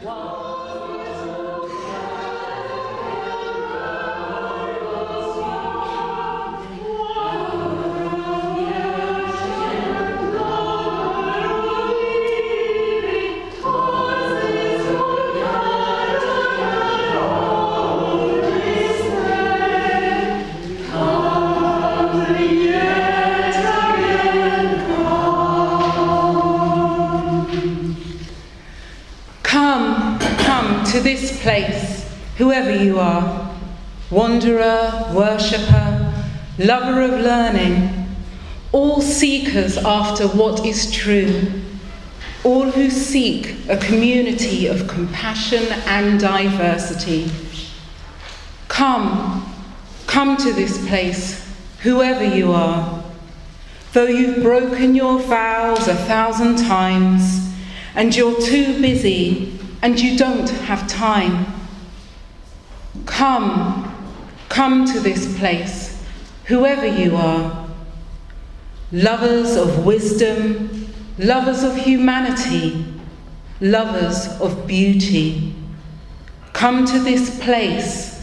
Come, wanderer, worshipper, lover of learning, all seekers after what is true, all who seek a community of compassion and diversity. Come, come to this place, whoever you are. Though you've broken your vows a thousand times, and you're too busy and you don't have time. Come, come to this place, whoever you are. Lovers of wisdom, lovers of humanity, lovers of beauty. Come to this place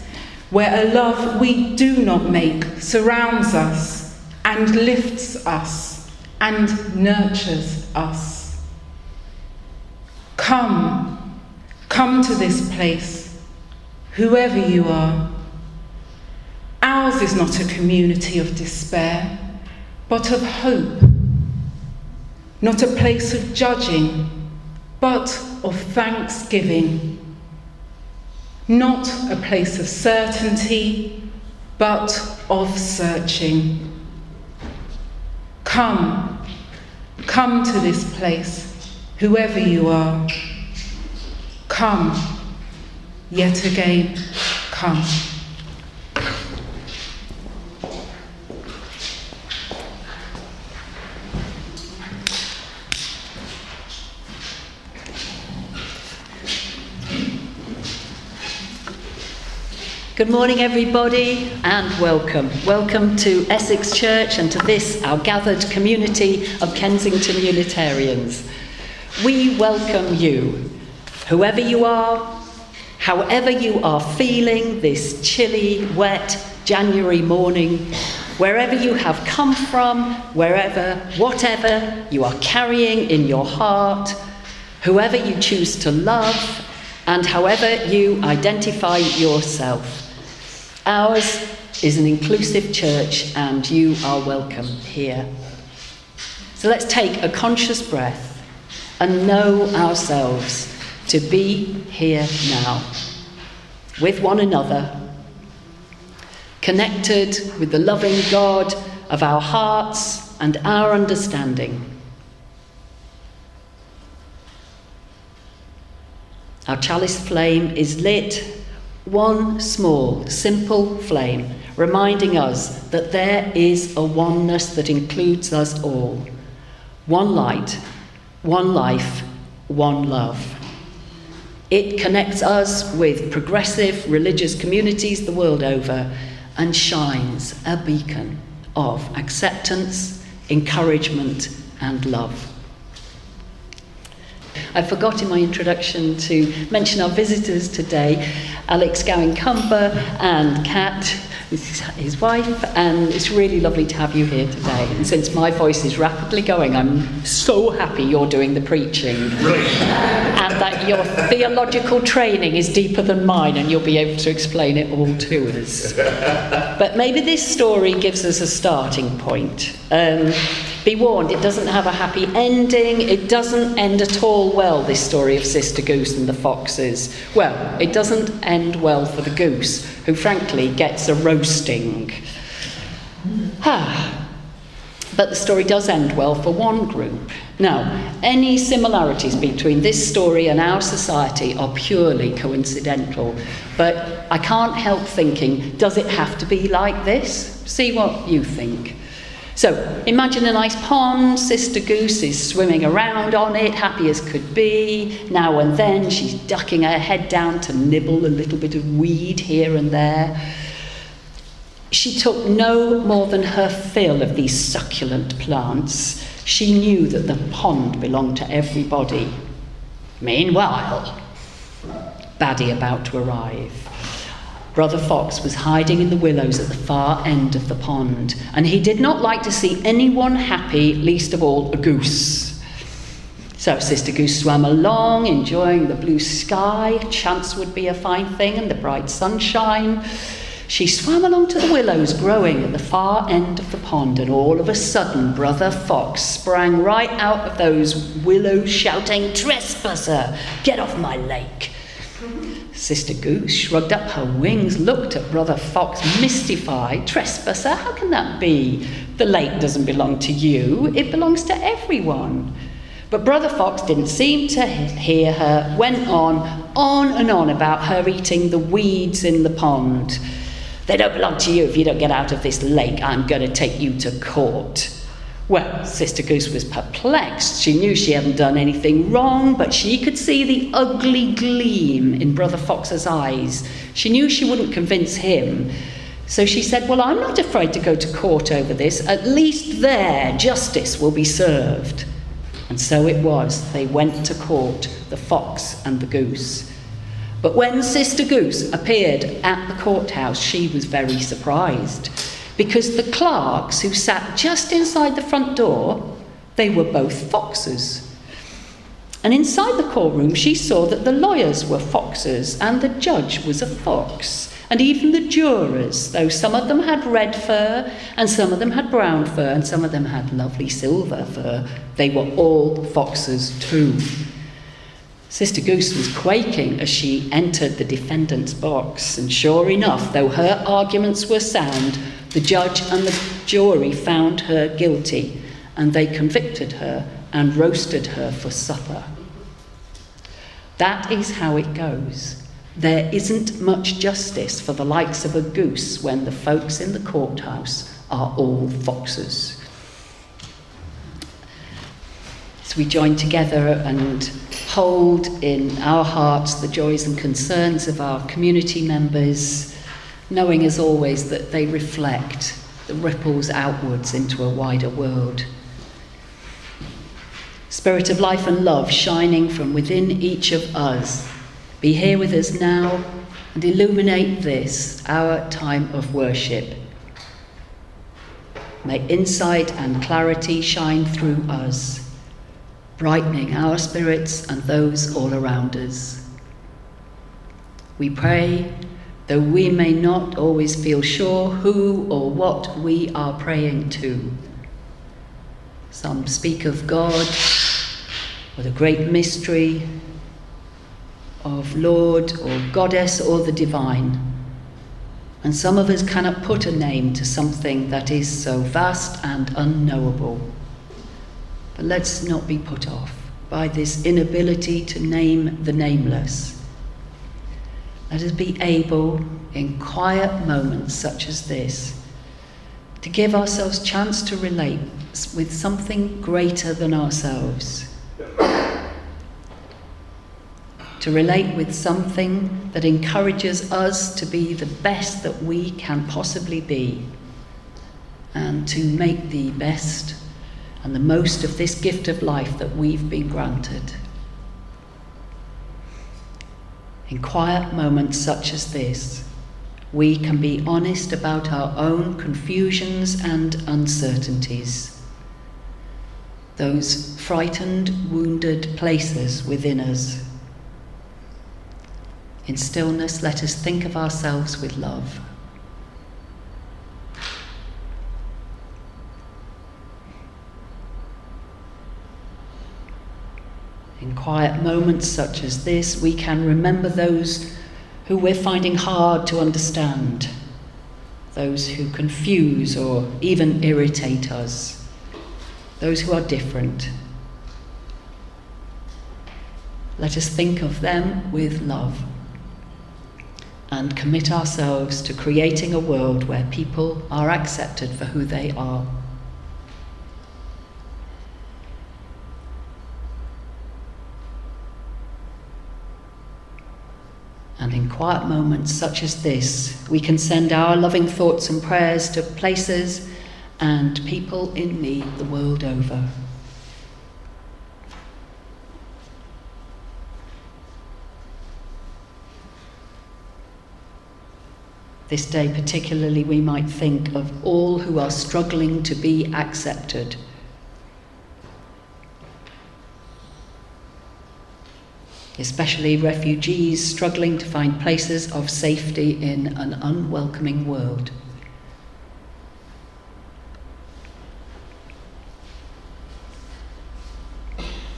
where a love we do not make surrounds us and lifts us and nurtures us. Come, come to this place, whoever you are. Ours is not a community of despair, but of hope. Not a place of judging, but of thanksgiving. Not a place of certainty, but of searching. Come, come to this place whoever you are, come, yet again, come. Good morning, everybody, and welcome. Welcome to Essex Church and to this, our gathered community of Kensington Unitarians. We welcome you, whoever you are, however you are feeling this chilly, wet January morning, wherever you have come from, wherever, whatever you are carrying in your heart, whoever you choose to love, and however you identify yourself. Ours is an inclusive church, and you are welcome here. So let's take a conscious breath and know ourselves to be here now with one another, connected with the loving God of our hearts and our understanding. Our chalice flame is lit one small, simple flame, reminding us that there is a oneness that includes us all. One light, one life, one love. It connects us with progressive religious communities the world over and shines a beacon of acceptance, encouragement, and love. I forgot in my introduction to mention our visitors today Alex Gowan Cumber and Kat, his wife, and it's really lovely to have you here today. And since my voice is rapidly going, I'm so happy you're doing the preaching. and that your theological training is deeper than mine, and you'll be able to explain it all to us. but maybe this story gives us a starting point. Um, be warned, it doesn't have a happy ending. It doesn't end at all well, this story of Sister Goose and the foxes. Well, it doesn't end well for the goose, who frankly gets a roasting. Ah. But the story does end well for one group. Now, any similarities between this story and our society are purely coincidental. But I can't help thinking, does it have to be like this? See what you think. So imagine a nice pond, Sister Goose is swimming around on it, happy as could be. Now and then she's ducking her head down to nibble a little bit of weed here and there. She took no more than her fill of these succulent plants. She knew that the pond belonged to everybody. Meanwhile, Baddie about to arrive. Brother Fox was hiding in the willows at the far end of the pond, and he did not like to see anyone happy, least of all a goose. So Sister Goose swam along, enjoying the blue sky. Chance would be a fine thing and the bright sunshine. She swam along to the willows growing at the far end of the pond, and all of a sudden, Brother Fox sprang right out of those willows, shouting, Trespasser, get off my lake! Sister Goose shrugged up her wings, looked at Brother Fox, mystified. Trespasser, how can that be? The lake doesn't belong to you, it belongs to everyone. But Brother Fox didn't seem to hear her, went on, on and on about her eating the weeds in the pond. They don't belong to you if you don't get out of this lake. I'm going to take you to court. Well, Sister Goose was perplexed. She knew she hadn't done anything wrong, but she could see the ugly gleam in Brother Fox's eyes. She knew she wouldn't convince him. So she said, Well, I'm not afraid to go to court over this. At least there, justice will be served. And so it was. They went to court, the fox and the goose. But when Sister Goose appeared at the courthouse, she was very surprised because the clerks who sat just inside the front door, they were both foxes. And inside the courtroom, she saw that the lawyers were foxes and the judge was a fox. And even the jurors, though some of them had red fur and some of them had brown fur and some of them had lovely silver fur, they were all foxes too. Sister Goose was quaking as she entered the defendant's box, and sure enough, though her arguments were sound, the judge and the jury found her guilty, and they convicted her and roasted her for supper. That is how it goes. There isn't much justice for the likes of a goose when the folks in the courthouse are all foxes. We join together and hold in our hearts the joys and concerns of our community members, knowing as always that they reflect the ripples outwards into a wider world. Spirit of life and love shining from within each of us, be here with us now and illuminate this, our time of worship. May insight and clarity shine through us brightening our spirits and those all around us. We pray, though we may not always feel sure who or what we are praying to. Some speak of God or the great mystery of Lord or Goddess or the divine. And some of us cannot put a name to something that is so vast and unknowable. But let's not be put off by this inability to name the nameless. Let us be able, in quiet moments such as this, to give ourselves chance to relate with something greater than ourselves. To relate with something that encourages us to be the best that we can possibly be and to make the best and the most of this gift of life that we've been granted. In quiet moments such as this, we can be honest about our own confusions and uncertainties, those frightened, wounded places within us. In stillness, let us think of ourselves with love. In quiet moments such as this, we can remember those who we're finding hard to understand, those who confuse or even irritate us, those who are different. Let us think of them with love and commit ourselves to creating a world where people are accepted for who they are. in quiet moments such as this, we can send our loving thoughts and prayers to places and people in need the world over. This day, particularly, we might think of all who are struggling to be accepted Especially refugees struggling to find places of safety in an unwelcoming world.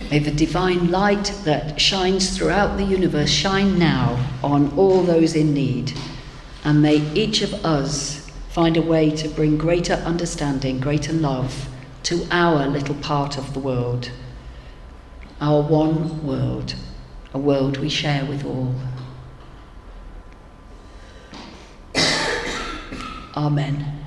May the divine light that shines throughout the universe shine now on all those in need and may each of us find a way to bring greater understanding, greater love to our little part of the world, our one world, a world we share with all. Amen.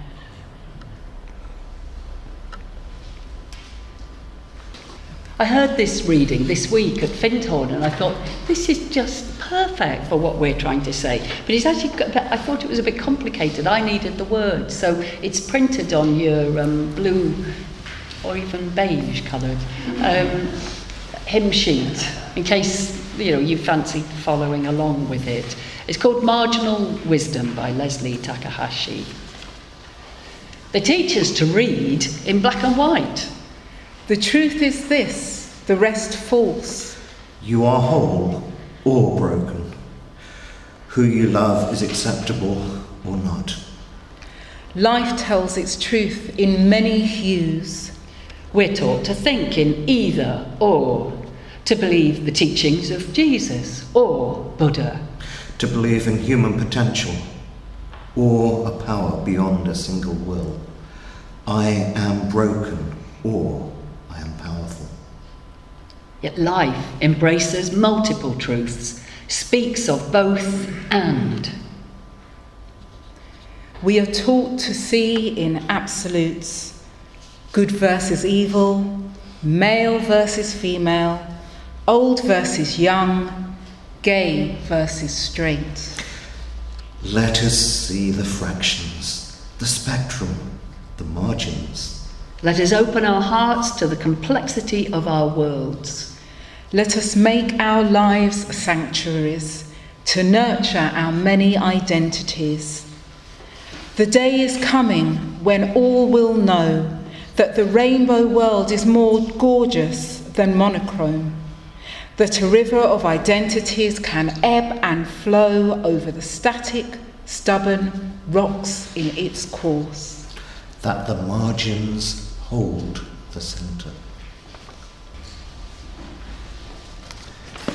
I heard this reading this week at Findhorn and I thought, this is just perfect for what we're trying to say. But it's actually, I thought it was a bit complicated. I needed the words. So it's printed on your um, blue or even beige coloured um, hymn sheet in case you know you fancy following along with it. It's called Marginal Wisdom by Leslie Takahashi. They teach us to read in black and white. The truth is this, the rest false. You are whole or broken. Who you love is acceptable or not. Life tells its truth in many hues. We're taught to think in either or, to believe the teachings of Jesus or Buddha, to believe in human potential or a power beyond a single will. I am broken or I am powerful. Yet life embraces multiple truths, speaks of both and. We are taught to see in absolutes good versus evil, male versus female, old versus young, gay versus straight. Let us see the fractions, the spectrum, the margins. Let us open our hearts to the complexity of our worlds. Let us make our lives sanctuaries to nurture our many identities. The day is coming when all will know that the rainbow world is more gorgeous than monochrome, that a river of identities can ebb and flow over the static, stubborn rocks in its course, that the margins hold the centre.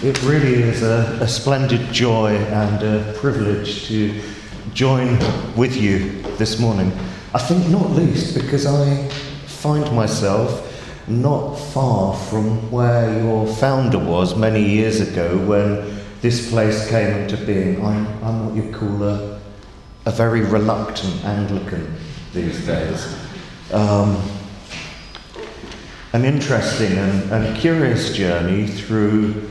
It really is a, a splendid joy and a privilege to join with you this morning. I think not least because I find myself not far from where your founder was many years ago when this place came into being. I'm, I'm what you'd call a, a very reluctant Anglican these days. Um, an interesting and, and curious journey through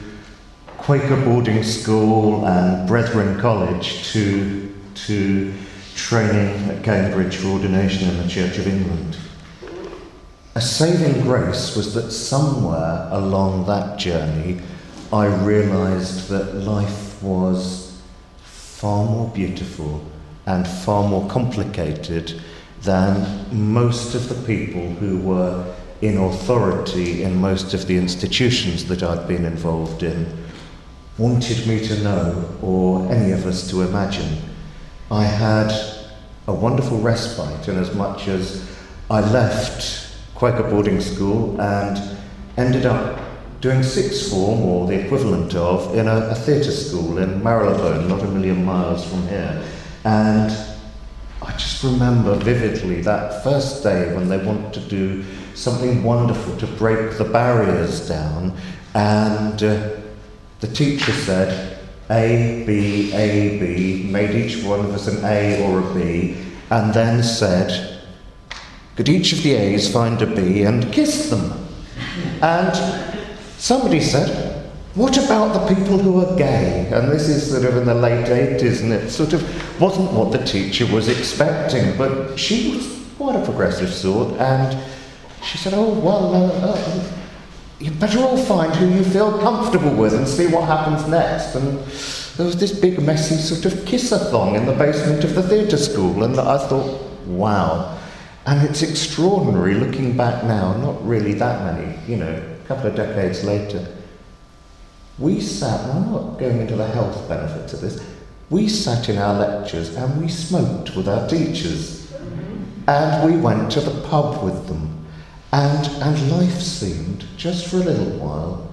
Quaker boarding school and Brethren College to, to training at Cambridge for ordination in the Church of England. A saving grace was that somewhere along that journey I realised that life was far more beautiful and far more complicated than most of the people who were in authority in most of the institutions that I'd been involved in wanted me to know, or any of us to imagine. I had a wonderful respite in as much as I left Quaker boarding school and ended up doing sixth form, or the equivalent of, in a, a theatre school in Marylebone, not a million miles from here. And I just remember vividly that first day when they want to do something wonderful to break the barriers down, and uh, the teacher said, A, B, A, B, made each one of us an A or a B, and then said, Could each of the A's find a B and kiss them? And somebody said, What about the people who are gay? And this is sort of in the late 80s, and it sort of wasn't what the teacher was expecting, but she was quite a progressive sort, and she said, Oh, well, uh, uh, you better all find who you feel comfortable with and see what happens next. And there was this big messy sort of kiss-a-thon in the basement of the theatre school, and I thought, wow. And it's extraordinary looking back now, not really that many, you know, a couple of decades later. We sat, I'm not going into the health benefits of this, we sat in our lectures and we smoked with our teachers. And we went to the pub with them. And, and life seemed, just for a little while,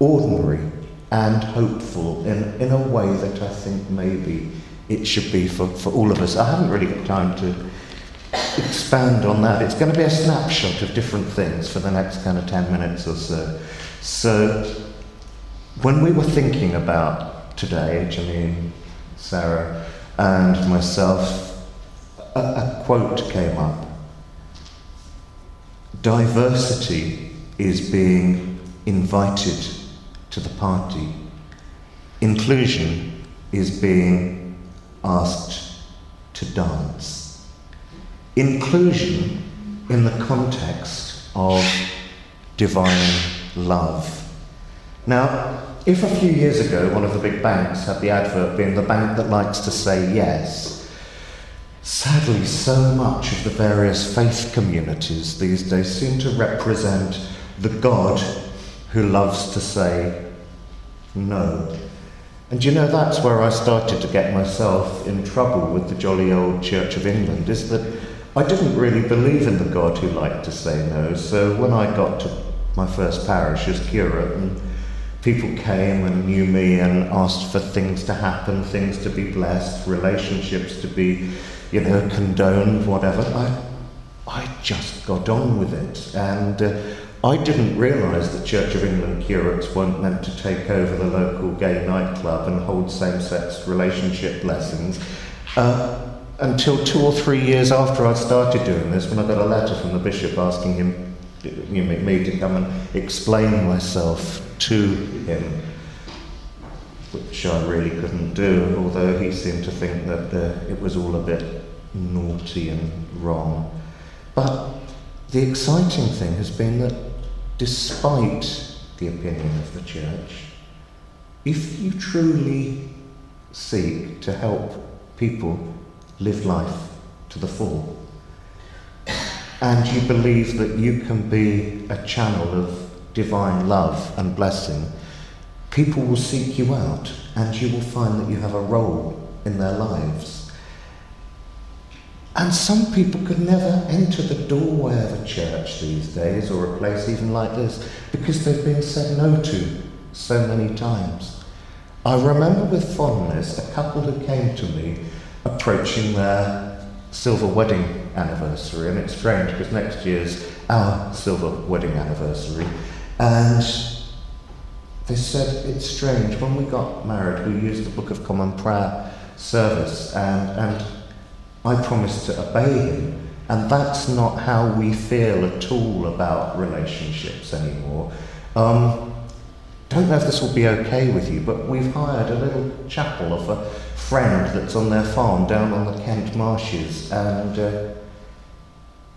ordinary and hopeful in, in a way that I think maybe it should be for, for all of us. I haven't really got time to expand on that. It's going to be a snapshot of different things for the next kind of 10 minutes or so. So, when we were thinking about today, Janine, Sarah, and myself, a, a quote came up. Diversity is being invited to the party. Inclusion is being asked to dance. Inclusion in the context of divine love. Now, if a few years ago one of the big banks had the advert being the bank that likes to say yes, sadly, so much of the various faith communities these days seem to represent the God who loves to say no. And you know, that's where I started to get myself in trouble with the jolly old Church of England, is that I didn't really believe in the God who liked to say no. So when I got to my first parish as curate and people came and knew me and asked for things to happen, things to be blessed, relationships to be, you know, condoned, whatever, I, I just got on with it. And uh, I didn't realise that Church of England curates weren't meant to take over the local gay nightclub and hold same sex relationship blessings uh, until two or three years after I'd started doing this, when I got a letter from the bishop asking him, you know, me to come and explain myself to him, which I really couldn't do, although he seemed to think that uh, it was all a bit naughty and wrong. But the exciting thing has been that despite the opinion of the church, if you truly seek to help people live life to the full, and you believe that you can be a channel of divine love and blessing, people will seek you out and you will find that you have a role in their lives. And some people could never enter the doorway of a church these days or a place even like this because they've been said no to so many times. I remember with fondness a couple who came to me approaching their silver wedding anniversary, and it's strange because next year's our silver wedding anniversary. And they said it's strange when we got married, we used the Book of Common Prayer service, and, and I promised to obey him. And that's not how we feel at all about relationships anymore. Um, don't know if this will be okay with you, but we've hired a little chapel of a friend that's on their farm down on the Kent marshes, and uh,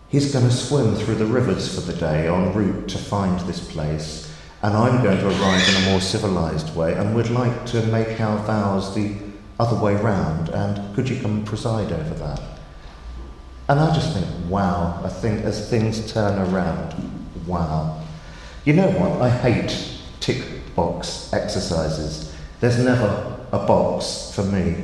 he's going to swim through the rivers for the day en route to find this place, and I'm going to arrive in a more civilized way, and we'd like to make our vows the other way round, and could you come and preside over that? And I just think, wow, I think as things turn around, wow. You know what? I hate tick box exercises. There's never a box for me.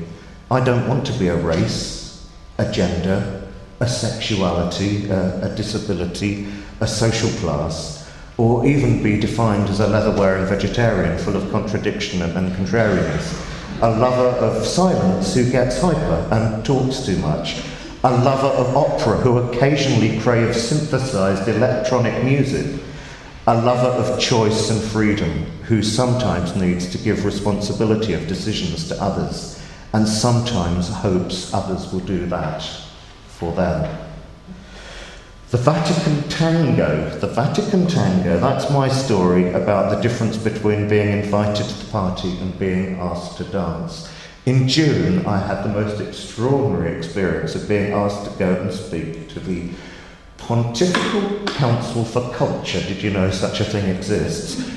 I don't want to be a race, a gender, a sexuality, a, a disability, a social class, or even be defined as a leather wearing vegetarian full of contradiction and, and contrariness. A lover of silence who gets hyper and talks too much. A lover of opera who occasionally craves synthesized electronic music a lover of choice and freedom who sometimes needs to give responsibility of decisions to others and sometimes hopes others will do that for them. The Vatican Tango, the Vatican Tango, that's my story about the difference between being invited to the party and being asked to dance. In June, I had the most extraordinary experience of being asked to go and speak to the Pontifical Council for Culture, did you know such a thing exists?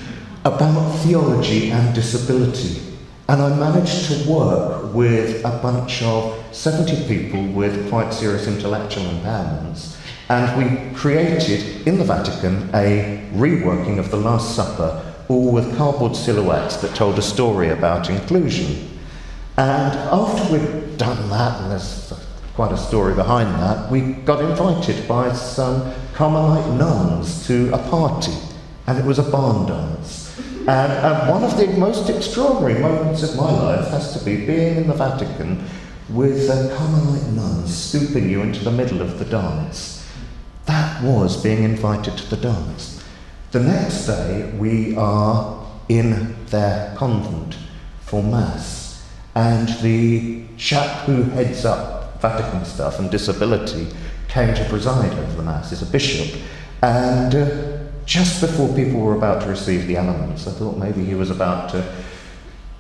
About theology and disability. And I managed to work with a bunch of 70 people with quite serious intellectual impairments. And we created in the Vatican a reworking of the Last Supper, all with cardboard silhouettes that told a story about inclusion. And after we'd done that, and there's quite a story behind that, we got invited by some Carmelite nuns to a party, and it was a barn dance. And, and one of the most extraordinary moments of my life has to be being in the Vatican with a Carmelite nun stooping you into the middle of the dance. That was being invited to the dance. The next day, we are in their convent for Mass, and the chap who heads up Vatican stuff and disability came to preside over the Mass, is a bishop, and uh, just before people were about to receive the elements, I thought maybe he was about to,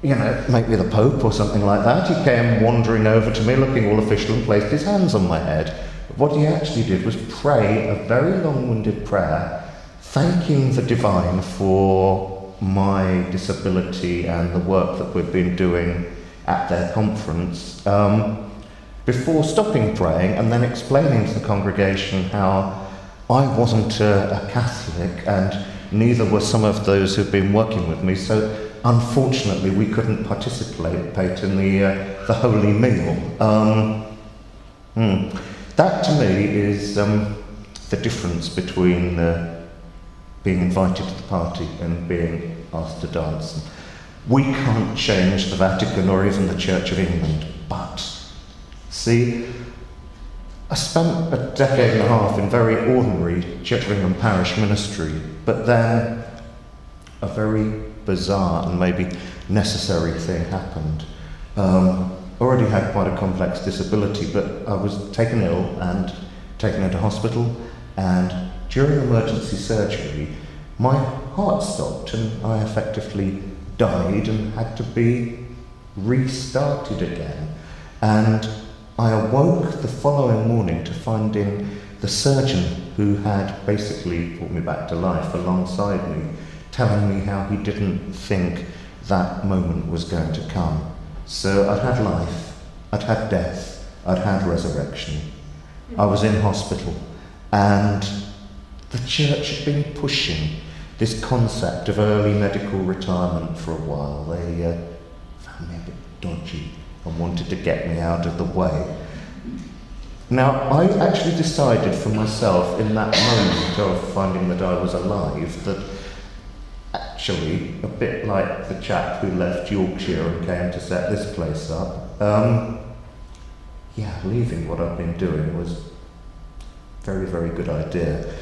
you know, make me the Pope or something like that. He came wandering over to me, looking all official, and placed his hands on my head. What he actually did was pray a very long winded prayer, thanking the divine for my disability and the work that we've been doing at their conference. Um, before stopping praying and then explaining to the congregation how I wasn't a, a Catholic, and neither were some of those who've been working with me, so unfortunately we couldn't participate in the, uh, the Holy Meal. Um, hmm. That to me is um, the difference between uh, being invited to the party and being asked to dance. We can't change the Vatican or even the Church of England, but see, I spent a decade and a half in very ordinary of parish ministry, but then a very bizarre and maybe necessary thing happened. Um, already had quite a complex disability, but I was taken ill and taken into hospital, and during emergency surgery, my heart stopped and I effectively died and had to be restarted again. And I awoke the following morning to finding the surgeon who had basically brought me back to life alongside me, telling me how he didn't think that moment was going to come. So I'd had life, I'd had death, I'd had resurrection. I was in hospital, and the church had been pushing this concept of early medical retirement for a while. They uh, found me a bit dodgy and wanted to get me out of the way. Now, I actually decided for myself in that moment of finding that I was alive that actually, a bit like the chap who left Yorkshire and came to set this place up, um, yeah, leaving what I've been doing was very, very good idea.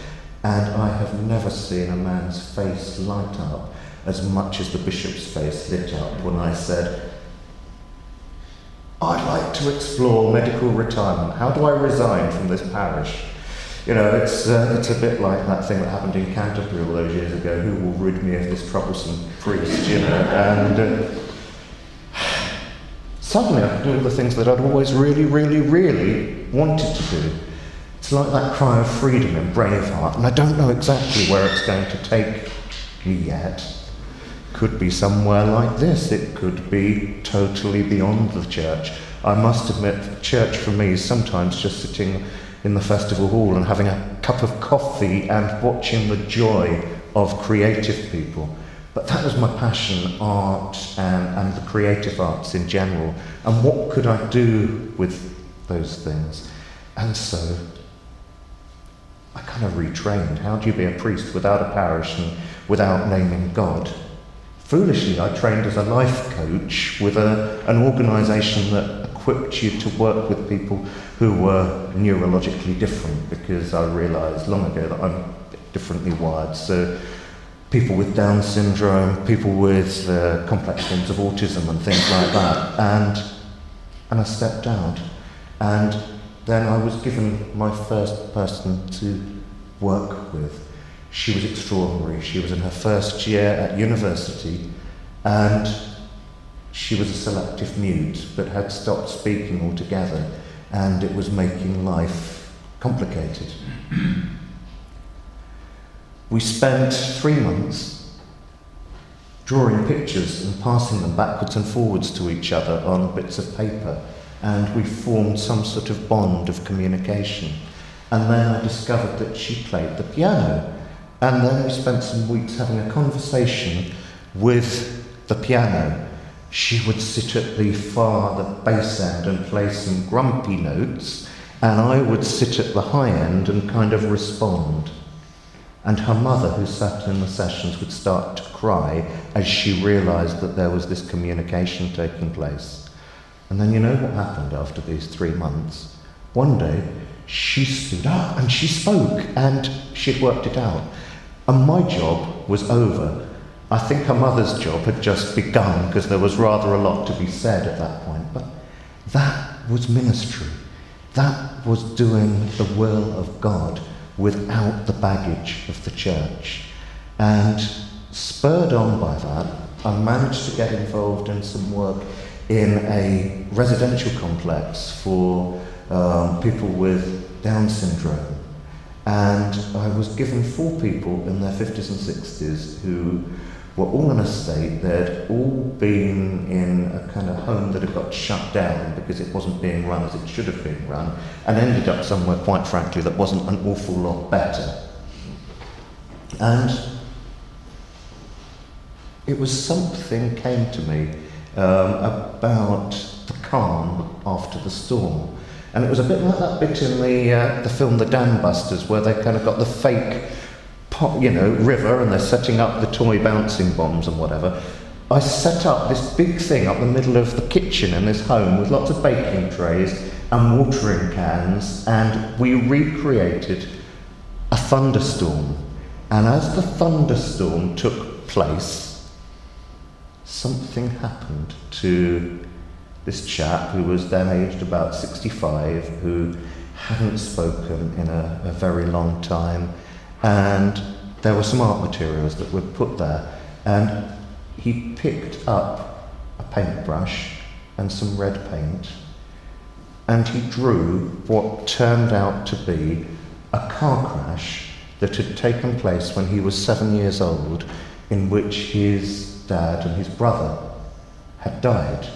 And I have never seen a man's face light up as much as the bishop's face lit up when I said, I'd like to explore medical retirement. How do I resign from this parish? You know, it's, uh, it's a bit like that thing that happened in Canterbury all those years ago. Who will rid me of this troublesome priest, you know? And uh, suddenly I could do all the things that I'd always really, really, really wanted to do. It's like that cry of freedom in Braveheart, and I don't know exactly where it's going to take me yet could be somewhere like this. It could be totally beyond the church. I must admit, church for me is sometimes just sitting in the festival hall and having a cup of coffee and watching the joy of creative people. But that was my passion, art and, and the creative arts in general. And what could I do with those things? And so I kind of retrained. How do you be a priest without a parish and without naming God? Foolishly, I trained as a life coach with a, an organisation that equipped you to work with people who were neurologically different because I realised long ago that I'm differently wired. So, people with Down syndrome, people with uh, complex forms of autism, and things like that. And, and I stepped out. And then I was given my first person to work with. She was extraordinary. She was in her first year at university and she was a selective mute but had stopped speaking altogether and it was making life complicated. we spent three months drawing pictures and passing them backwards and forwards to each other on bits of paper. And we formed some sort of bond of communication. And then I discovered that she played the piano. And then we spent some weeks having a conversation with the piano. She would sit at the far, the bass end, and play some grumpy notes, and I would sit at the high end and kind of respond. And her mother, who sat in the sessions, would start to cry as she realised that there was this communication taking place. And then you know what happened after these three months? One day, she stood up and she spoke, and she'd worked it out. And my job was over. I think her mother's job had just begun because there was rather a lot to be said at that point. But that was ministry. That was doing the will of God without the baggage of the church. And spurred on by that, I managed to get involved in some work in a residential complex for um, people with Down syndrome. And I was given four people in their 50s and 60s who were all in a state, they'd all been in a kind of home that had got shut down because it wasn't being run as it should have been run, and ended up somewhere, quite frankly, that wasn't an awful lot better. And it was something came to me um, about the calm after the storm. And it was a bit like that bit in the, uh, the film The Dam Busters, where they kind of got the fake you know, river and they're setting up the toy bouncing bombs and whatever. I set up this big thing up the middle of the kitchen in this home with lots of baking trays and watering cans, and we recreated a thunderstorm. And as the thunderstorm took place, something happened to this chap who was then aged about 65, who hadn't spoken in a, a very long time. And there were some art materials that were put there, and he picked up a paintbrush and some red paint, and he drew what turned out to be a car crash that had taken place when he was seven years old, in which his dad and his brother had died.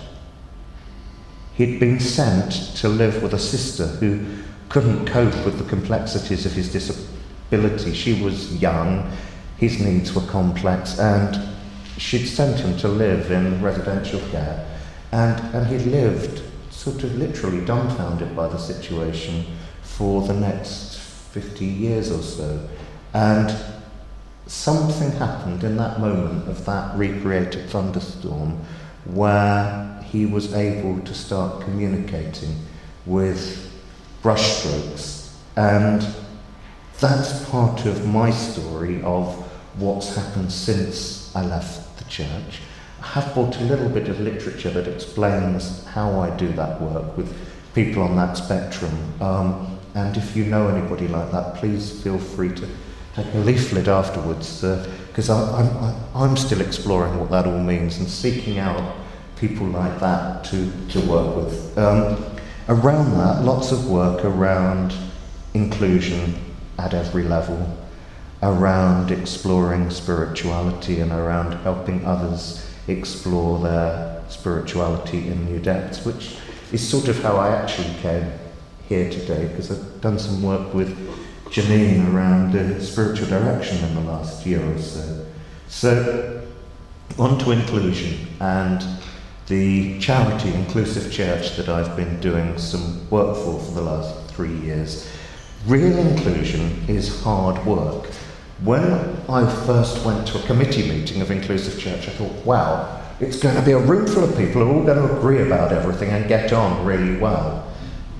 He'd been sent to live with a sister who couldn't cope with the complexities of his disability. She was young, his needs were complex, and she'd sent him to live in residential care. And, and he lived sort of literally dumbfounded by the situation for the next 50 years or so. And something happened in that moment of that recreated thunderstorm where he was able to start communicating with brushstrokes and that's part of my story of what's happened since I left the church. I have bought a little bit of literature that explains how I do that work with people on that spectrum. Um, and if you know anybody like that, please feel free to take a leaflet afterwards, because uh, I'm, I'm still exploring what that all means and seeking out people like that to, to work with. Um, around that, lots of work around inclusion, at every level around exploring spirituality and around helping others explore their spirituality in new depths, which is sort of how I actually came here today because I've done some work with Janine around uh, spiritual direction in the last year or so. So, on to inclusion and the charity Inclusive Church that I've been doing some work for for the last three years Real inclusion is hard work. When I first went to a committee meeting of Inclusive Church, I thought, wow, it's going to be a room full of people who are all going to agree about everything and get on really well.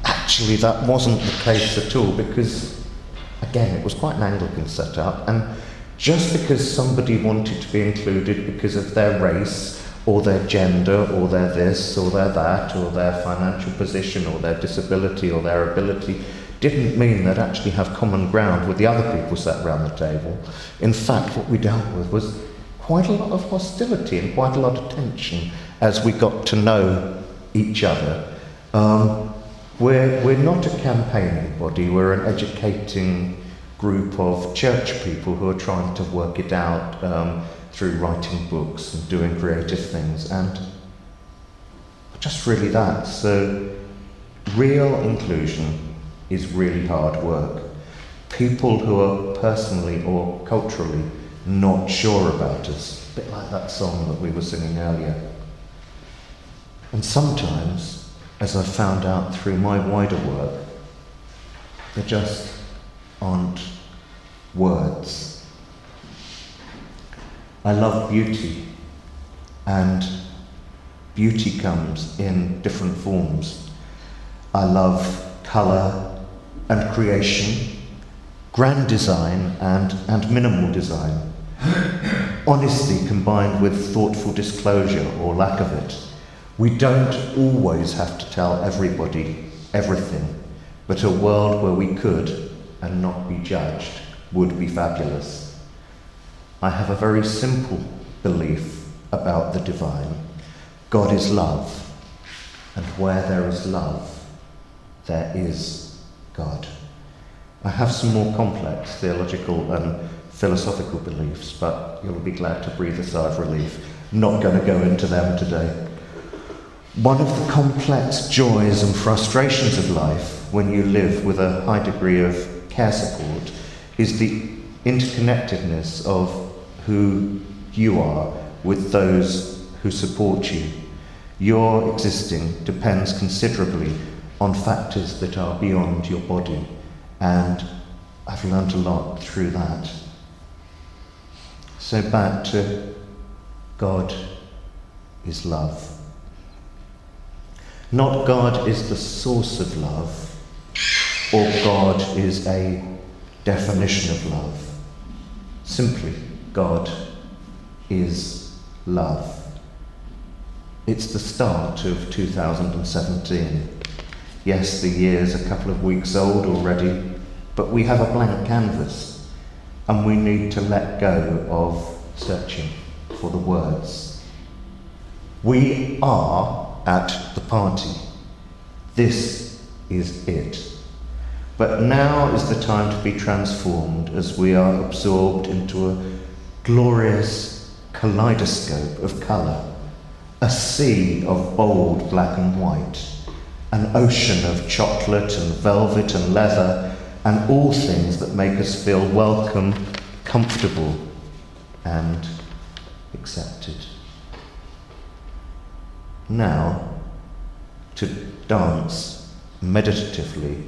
Actually, that wasn't the case at all because, again, it was quite an Anglican setup, and just because somebody wanted to be included because of their race or their gender or their this or their that or their financial position or their disability or their ability didn't mean they'd actually have common ground with the other people sat around the table. In fact, what we dealt with was quite a lot of hostility and quite a lot of tension as we got to know each other. Um, we're, we're not a campaigning body, we're an educating group of church people who are trying to work it out um, through writing books and doing creative things, and just really that. So, real inclusion is really hard work. People who are personally or culturally not sure about us, a bit like that song that we were singing earlier. And sometimes, as I've found out through my wider work, there just aren't words. I love beauty, and beauty comes in different forms. I love colour and creation, grand design and, and minimal design, honesty combined with thoughtful disclosure or lack of it. We don't always have to tell everybody everything, but a world where we could and not be judged would be fabulous. I have a very simple belief about the divine. God is love, and where there is love, there is God. I have some more complex theological and philosophical beliefs, but you'll be glad to breathe a sigh of relief. not going to go into them today. One of the complex joys and frustrations of life when you live with a high degree of care support is the interconnectedness of who you are with those who support you. Your existing depends considerably on factors that are beyond your body, and I've learned a lot through that. So, back to God is love. Not God is the source of love, or God is a definition of love. Simply, God is love. It's the start of 2017. Yes, the year's a couple of weeks old already, but we have a blank canvas and we need to let go of searching for the words. We are at the party. This is it. But now is the time to be transformed as we are absorbed into a glorious kaleidoscope of colour, a sea of bold black and white, an ocean of chocolate and velvet and leather, and all things that make us feel welcome, comfortable, and accepted. Now, to dance meditatively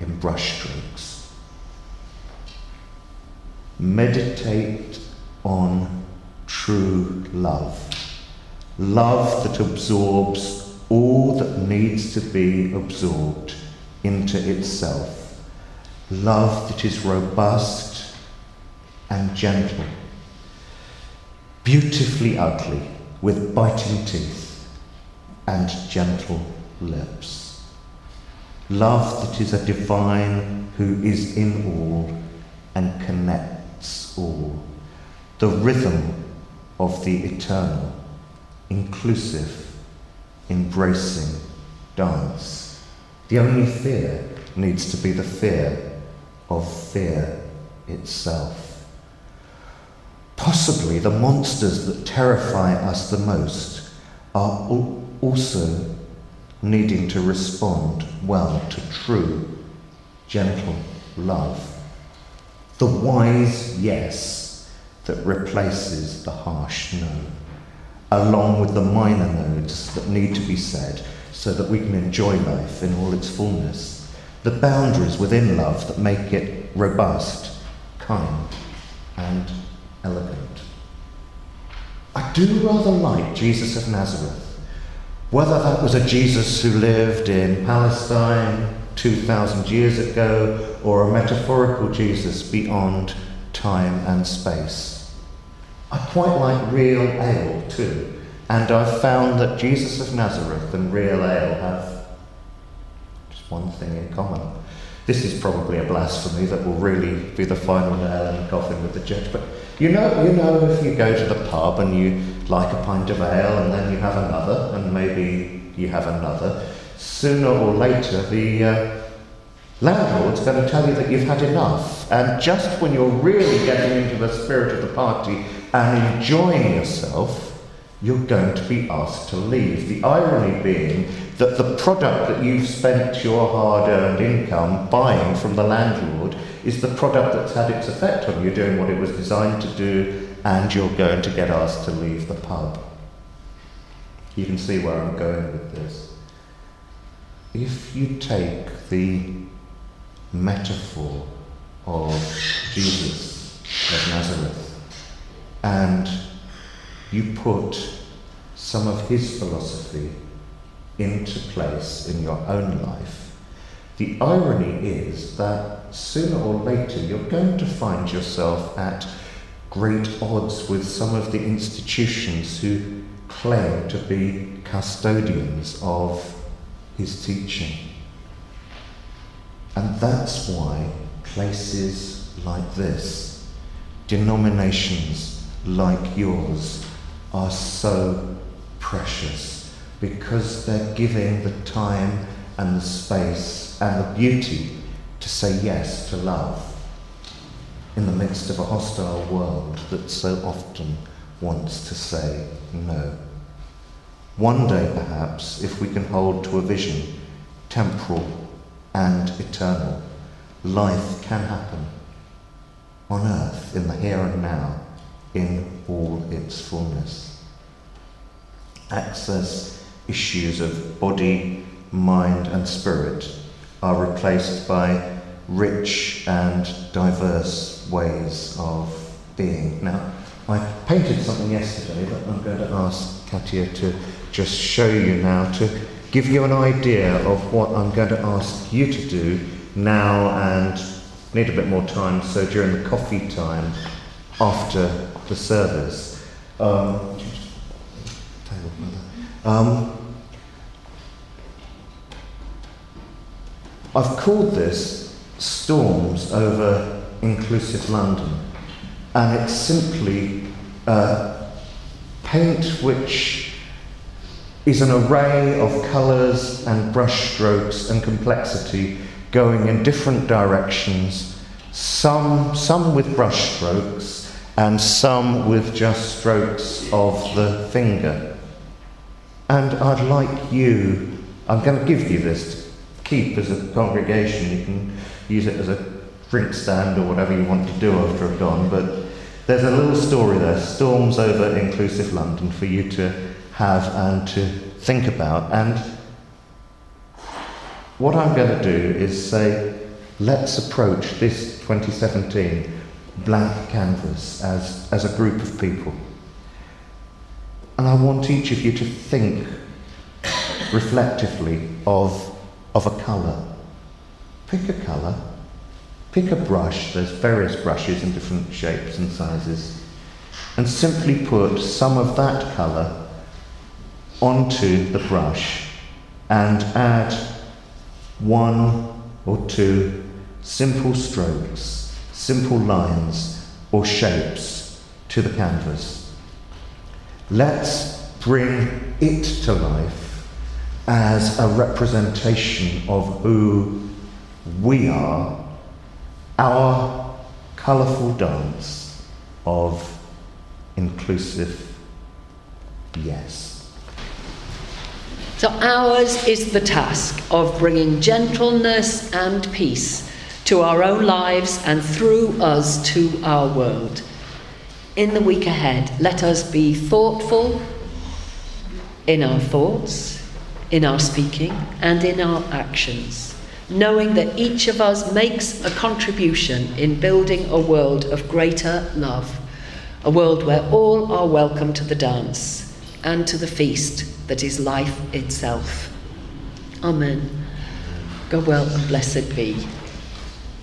in brushstrokes. Meditate on true love. Love that absorbs all that needs to be absorbed into itself. Love that is robust and gentle, beautifully ugly, with biting teeth and gentle lips. Love that is a divine who is in all and connects all. The rhythm of the eternal, inclusive, embracing dance. The only fear needs to be the fear of fear itself. Possibly the monsters that terrify us the most are also needing to respond well to true, gentle love. The wise yes that replaces the harsh no, along with the minor nodes that need to be said so that we can enjoy life in all its fullness. The boundaries within love that make it robust, kind, and elegant. I do rather like Jesus of Nazareth whether that was a Jesus who lived in Palestine 2,000 years ago or a metaphorical Jesus beyond time and space. I quite like real ale too, and I've found that Jesus of Nazareth and real ale have just one thing in common. This is probably a blasphemy that will really be the final nail in the coffin with the judge, but you know, you know, if you go to the pub and you like a pint of ale and then you have another, and maybe you have another, sooner or later the uh, landlord's going to tell you that you've had enough. And just when you're really getting into the spirit of the party, and enjoying yourself, you're going to be asked to leave. The irony being that the product that you've spent your hard earned income buying from the landlord is the product that's had its effect on you doing what it was designed to do, and you're going to get asked to leave the pub. You can see where I'm going with this. If you take the metaphor of Jesus of Nazareth and you put some of his philosophy into place in your own life, the irony is that sooner or later you're going to find yourself at great odds with some of the institutions who claim to be custodians of his teaching. And that's why places like this, denominations like yours, are so precious because they're giving the time and the space and the beauty to say yes to love in the midst of a hostile world that so often wants to say no. One day, perhaps, if we can hold to a vision, temporal and eternal, life can happen on earth, in the here and now, in all its fullness. Access issues of body, mind, and spirit are replaced by rich and diverse ways of being. Now, I painted something yesterday that I'm going to ask Katia to just show you now to give you an idea of what I'm going to ask you to do now and need a bit more time, so during the coffee time after the service. Um, um, I've called this Storms over Inclusive London, and it's simply uh, paint which is an array of colours and brushstrokes and complexity going in different directions, some, some with brushstrokes and some with just strokes of the finger. And I'd like you, I'm going to give you this to keep as a congregation. You can use it as a drink stand or whatever you want to do after I've gone, but there's a little story there, Storms over Inclusive London, for you to have and to think about. And what I'm going to do is say, let's approach this 2017 blank canvas as, as a group of people. And I want each of you to think reflectively of, of a colour. Pick a colour, pick a brush, there's various brushes in different shapes and sizes, and simply put some of that colour onto the brush and add one or two simple strokes, simple lines or shapes to the canvas. Let's bring it to life as a representation of who we are, our colourful dance of inclusive yes. So, ours is the task of bringing gentleness and peace to our own lives and through us to our world. In the week ahead, let us be thoughtful in our thoughts, in our speaking, and in our actions, knowing that each of us makes a contribution in building a world of greater love, a world where all are welcome to the dance and to the feast that is life itself. Amen. Go well and blessed be.